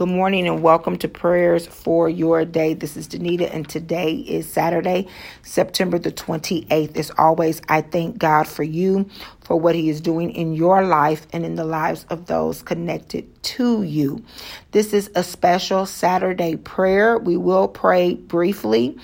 Good morning and welcome to prayers for your day. This is Danita, and today is Saturday, September the 28th. As always, I thank God for you, for what He is doing in your life and in the lives of those connected to you. This is a special Saturday prayer. We will pray briefly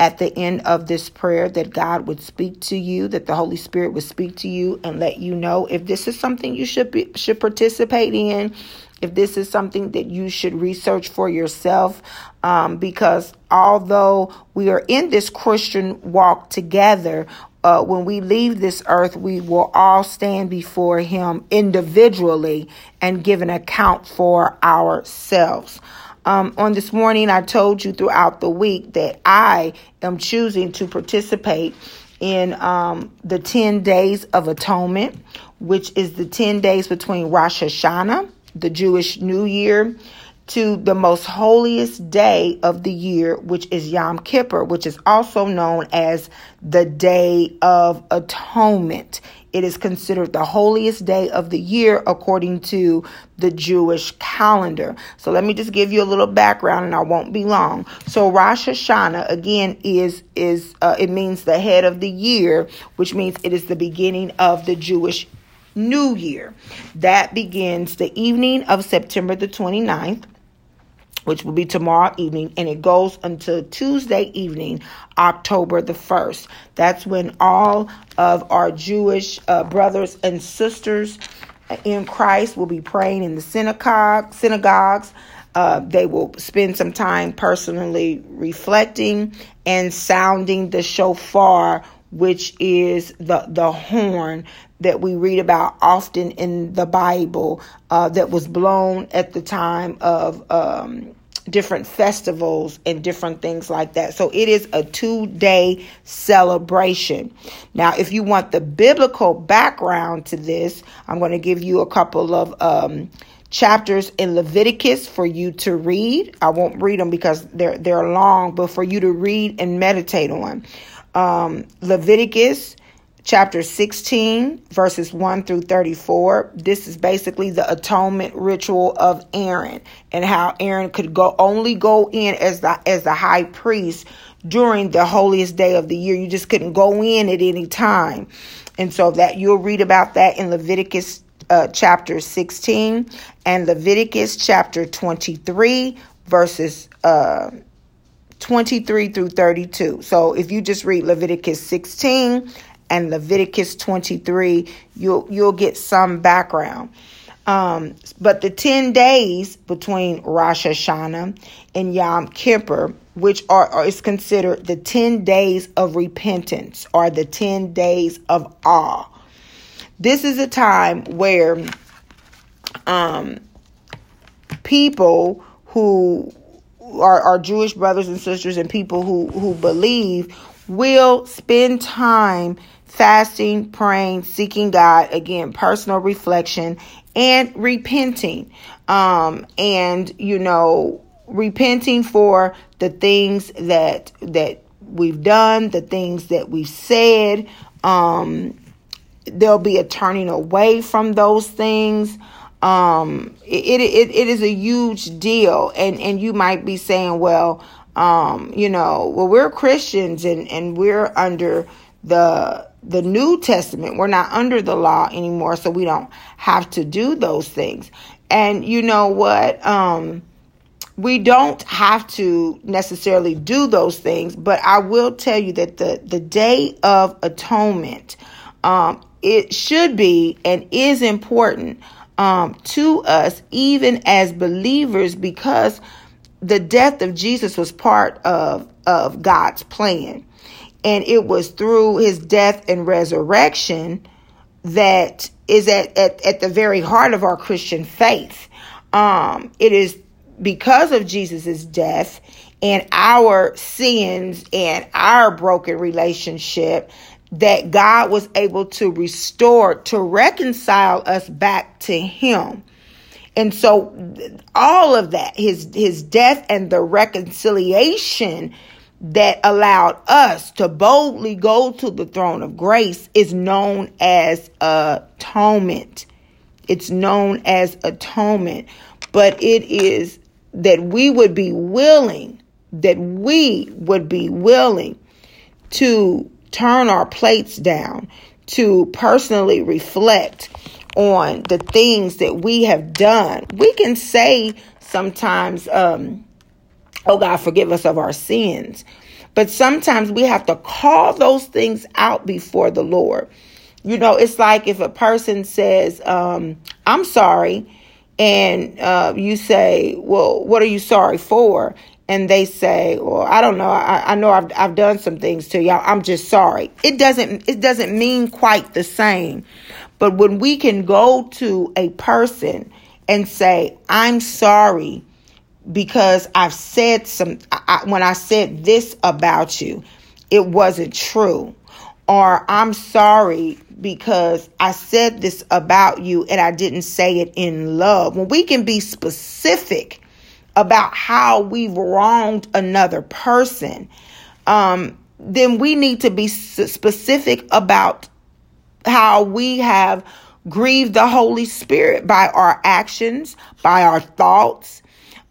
at the end of this prayer that God would speak to you, that the Holy Spirit would speak to you and let you know if this is something you should be, should participate in if this is something that you should research for yourself, um, because although we are in this Christian walk together, uh, when we leave this earth, we will all stand before Him individually and give an account for ourselves. Um, on this morning, I told you throughout the week that I am choosing to participate in um, the 10 days of atonement, which is the 10 days between Rosh Hashanah the Jewish New Year, to the most holiest day of the year, which is Yom Kippur, which is also known as the Day of Atonement. It is considered the holiest day of the year according to the Jewish calendar. So let me just give you a little background and I won't be long. So Rosh Hashanah again is is uh, it means the head of the year, which means it is the beginning of the Jewish New Year. That begins the evening of September the 29th which will be tomorrow evening, and it goes until Tuesday evening, October the 1st. That's when all of our Jewish uh, brothers and sisters in Christ will be praying in the synagogue, synagogues. Uh, they will spend some time personally reflecting and sounding the shofar which is the the horn that we read about often in the Bible uh, that was blown at the time of um, different festivals and different things like that. So it is a two day celebration. Now, if you want the biblical background to this, I'm going to give you a couple of um, chapters in Leviticus for you to read. I won't read them because they're they're long, but for you to read and meditate on um, Leviticus chapter 16, verses 1 through 34. This is basically the atonement ritual of Aaron and how Aaron could go only go in as the as the high priest during the holiest day of the year. You just couldn't go in at any time. And so that you'll read about that in Leviticus uh, chapter 16 and Leviticus chapter 23 verses uh 23 through 32. So if you just read Leviticus 16 and Leviticus 23, you'll you'll get some background. Um, but the 10 days between Rosh Hashanah and Yom Kippur, which are, are is considered the 10 days of repentance or the 10 days of awe. This is a time where um, people who our, our Jewish brothers and sisters and people who, who believe will spend time fasting, praying, seeking God, again, personal reflection and repenting. Um, and, you know, repenting for the things that, that we've done, the things that we've said. Um, there'll be a turning away from those things um it, it it is a huge deal. And and you might be saying well um you know well we're christians and and we're under the the new testament. We're not under the law anymore so we don't have to do those things. And you know what? Um we don't have to necessarily do those things but i will tell you that the the day of atonement um it should be and is important um, to us, even as believers, because the death of Jesus was part of, of God's plan. And it was through his death and resurrection that is at, at, at the very heart of our Christian faith. Um, it is because of Jesus' death and our sins and our broken relationship that God was able to restore, to reconcile us back to Him. And so all of that, his his death and the reconciliation that allowed us to boldly go to the throne of grace is known as atonement. It's known as atonement, but it is that we would be willing, that we would be willing to turn our plates down, to personally reflect on the things that we have done. We can say sometimes, um, oh God, forgive us of our sins. But sometimes we have to call those things out before the Lord. You know, it's like if a person says, um, I'm sorry, and uh, you say, Well, what are you sorry for? And they say, Well, I don't know. I, I know I've, I've done some things to y'all. I'm just sorry. It doesn't it doesn't mean quite the same. But when we can go to a person and say, I'm sorry because I've said some, I, when I said this about you, it wasn't true. Or I'm sorry because I said this about you and I didn't say it in love. When we can be specific about how we've wronged another person, um, then we need to be specific about how we have grieved the Holy Spirit by our actions, by our thoughts,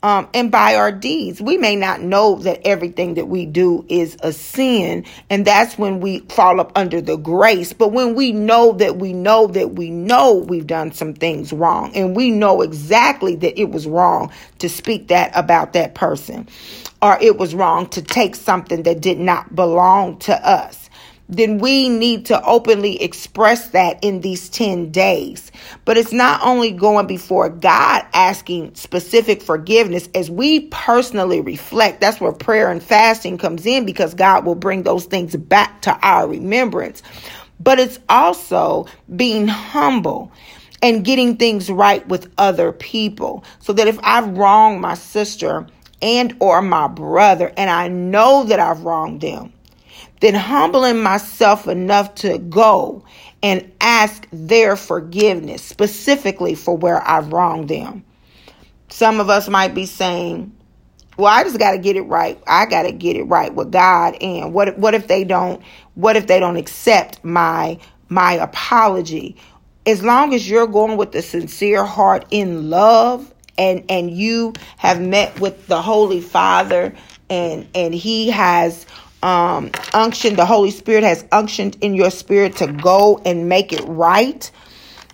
um, and by our deeds. We may not know that everything that we do is a sin, and that's when we fall up under the grace. But when we know that we know that we know we've done some things wrong, and we know exactly that it was wrong to speak that about that person, or it was wrong to take something that did not belong to us then we need to openly express that in these 10 days. But it's not only going before God asking specific forgiveness as we personally reflect. That's where prayer and fasting comes in because God will bring those things back to our remembrance. But it's also being humble and getting things right with other people so that if I've wronged my sister and or my brother and I know that I've wronged them, then humbling myself enough to go and ask their forgiveness specifically for where I've wronged them. Some of us might be saying, well, I just got to get it right. I got to get it right with God. And what what if they don't what if they don't accept my my apology? As long as you're going with a sincere heart in love and and you have met with the Holy Father and and he has um, unction, the Holy Spirit has unctioned in your spirit to go and make it right,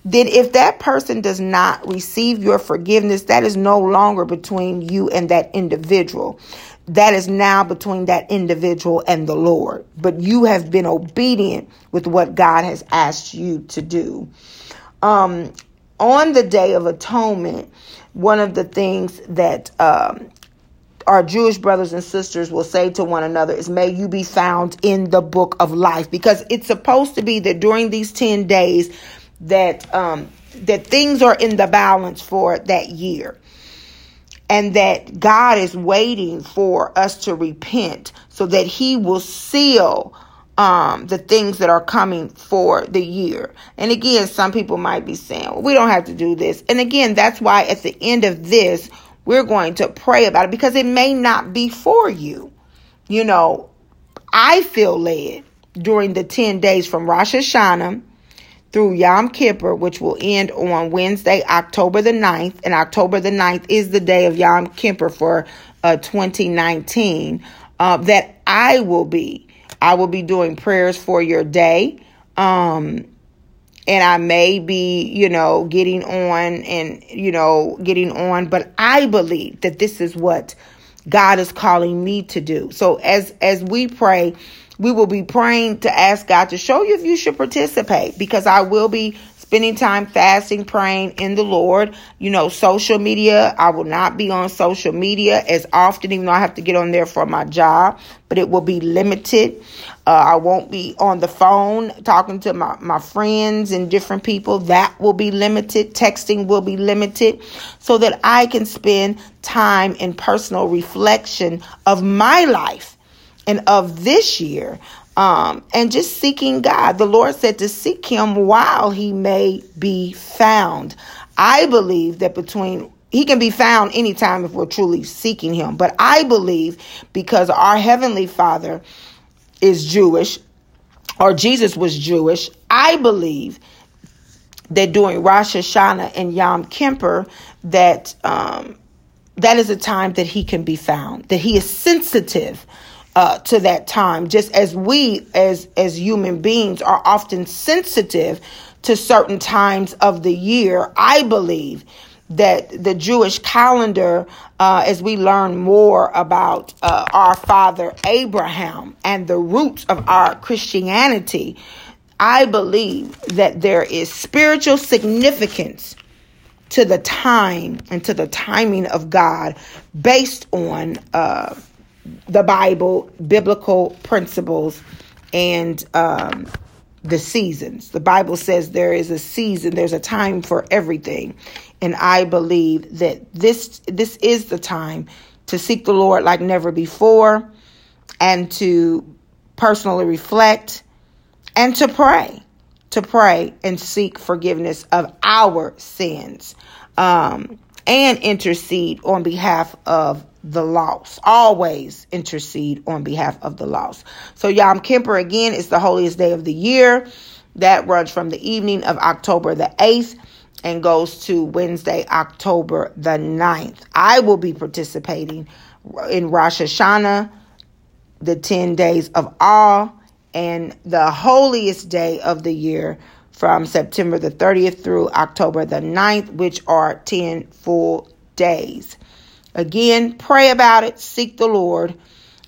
then if that person does not receive your forgiveness, that is no longer between you and that individual. That is now between that individual and the Lord. But you have been obedient with what God has asked you to do. Um, on the Day of Atonement, one of the things that um, our Jewish brothers and sisters will say to one another is, May you be found in the book of life. Because it's supposed to be that during these 10 days that um, that things are in the balance for that year. And that God is waiting for us to repent so that He will seal um, the things that are coming for the year. And again, some people might be saying, well, we don't have to do this. And again, that's why at the end of this, we're going to pray about it because it may not be for you. You know, I feel led during the 10 days from Rosh Hashanah through Yom Kippur, which will end on Wednesday, October the 9th. And October the 9th is the day of Yom Kippur for uh, 2019. Uh, that I will be. I will be doing prayers for your day. Um, and I may be, you know, getting on and, you know, getting on, but I believe that this is what God is calling me to do. So as, as we pray, we will be praying to ask God to show you if you should participate because I will be spending time fasting, praying in the Lord. You know, social media, I will not be on social media as often, even though I have to get on there for my job, but it will be limited. Uh, I won't be on the phone talking to my, my friends and different people. That will be limited. Texting will be limited so that I can spend time in personal reflection of my life and of this year um, and just seeking God. The Lord said to seek Him while He may be found. I believe that between he can be found anytime if we're truly seeking him. But I believe because our heavenly Father is Jewish, or Jesus was Jewish, I believe that during Rosh Hashanah and Yom Kippur, that um, that is a time that he can be found, that he is sensitive uh, to that time, just as we as as human beings are often sensitive to certain times of the year. I believe that the Jewish calendar, uh, as we learn more about uh, our father Abraham and the roots of our Christianity, I believe that there is spiritual significance to the time and to the timing of God based on uh, the Bible, biblical principles, and um, the seasons. The Bible says there is a season, there's a time for everything. And I believe that this this is the time to seek the Lord like never before and to personally reflect and to pray. To pray and seek forgiveness of our sins. Um, and intercede on behalf of the lost. Always intercede on behalf of the lost. So Yom Kippur again is the holiest day of the year. That runs from the evening of October the 8th and goes to Wednesday, October the 9th. I will be participating in Rosh Hashanah, the 10 days of awe, and the holiest day of the year from September the 30th through October the 9th, which are 10 full days. Again, pray about it, seek the Lord,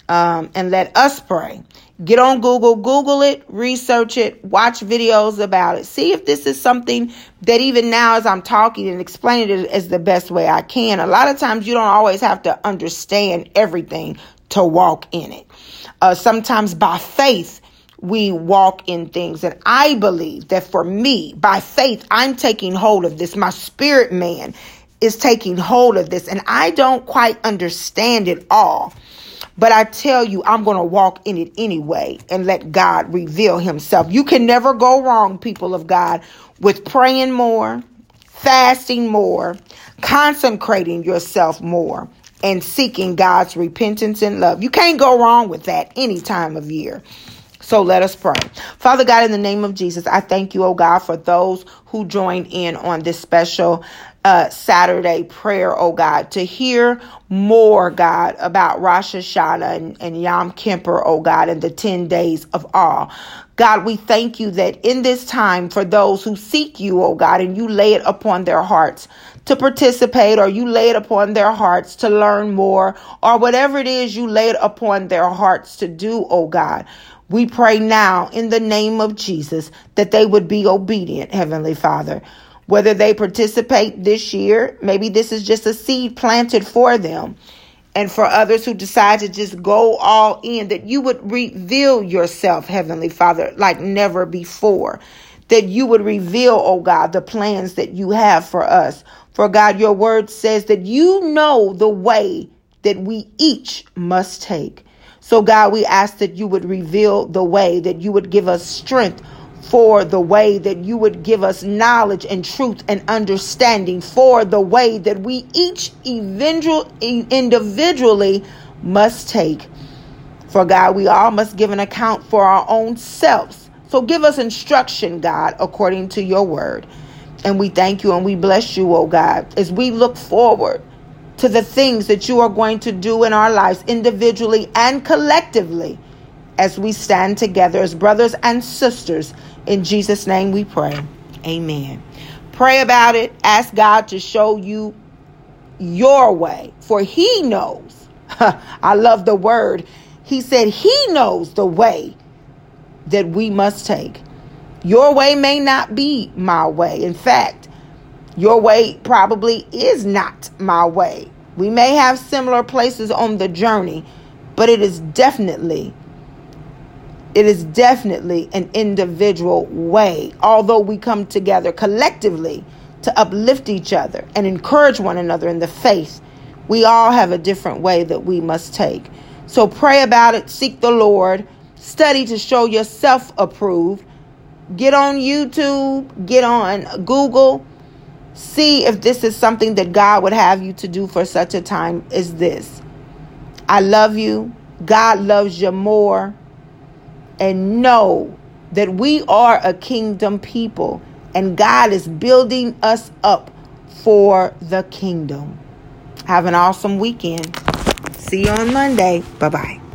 um, and let us pray. Get on Google, Google it, research it, watch videos about it. See if this is something that even now, as I'm talking and explaining it as the best way I can, a lot of times you don't always have to understand everything to walk in it. Uh, sometimes by faith, we walk in things. And I believe that for me, by faith, I'm taking hold of this. My spirit man is taking hold of this. And I don't quite understand it all. But I tell you, I'm going to walk in it anyway and let God reveal himself. You can never go wrong, people of God, with praying more, fasting more, consecrating yourself more, and seeking God's repentance and love. You can't go wrong with that any time of year. So let us pray. Father God, in the name of Jesus, I thank you, oh God, for those who joined in on this special uh, Saturday prayer, oh God, to hear more, God, about Rosh Hashanah and, and Yom Kippur, oh God, and the 10 days of awe. God, we thank you that in this time for those who seek you, oh God, and you lay it upon their hearts to participate or you lay it upon their hearts to learn more or whatever it is you lay it upon their hearts to do, oh God. We pray now in the name of Jesus that they would be obedient, Heavenly Father. Whether they participate this year, maybe this is just a seed planted for them. And for others who decide to just go all in, that you would reveal yourself, Heavenly Father, like never before. That you would reveal, oh God, the plans that you have for us. For God, your word says that you know the way that we each must take. So, God, we ask that you would reveal the way, that you would give us strength for the way, that you would give us knowledge and truth and understanding for the way that we each individually must take. For God, we all must give an account for our own selves. So give us instruction, God, according to your word. And we thank you and we bless you, oh God, as we look forward to the things that you are going to do in our lives individually and collectively as we stand together as brothers and sisters. In Jesus' name we pray. Amen. Pray about it. Ask God to show you your way, for He knows. I love the word. He said He knows the way that we must take. Your way may not be my way. In fact, your way probably is not my way. We may have similar places on the journey, but it is definitely it is definitely an individual way. Although we come together collectively to uplift each other and encourage one another in the faith, we all have a different way that we must take. So pray about it, seek the Lord, study to show yourself approved. Get on YouTube, get on Google, See if this is something that God would have you to do for such a time as this. I love you. God loves you more. And know that we are a kingdom people and God is building us up for the kingdom. Have an awesome weekend. See you on Monday. Bye bye.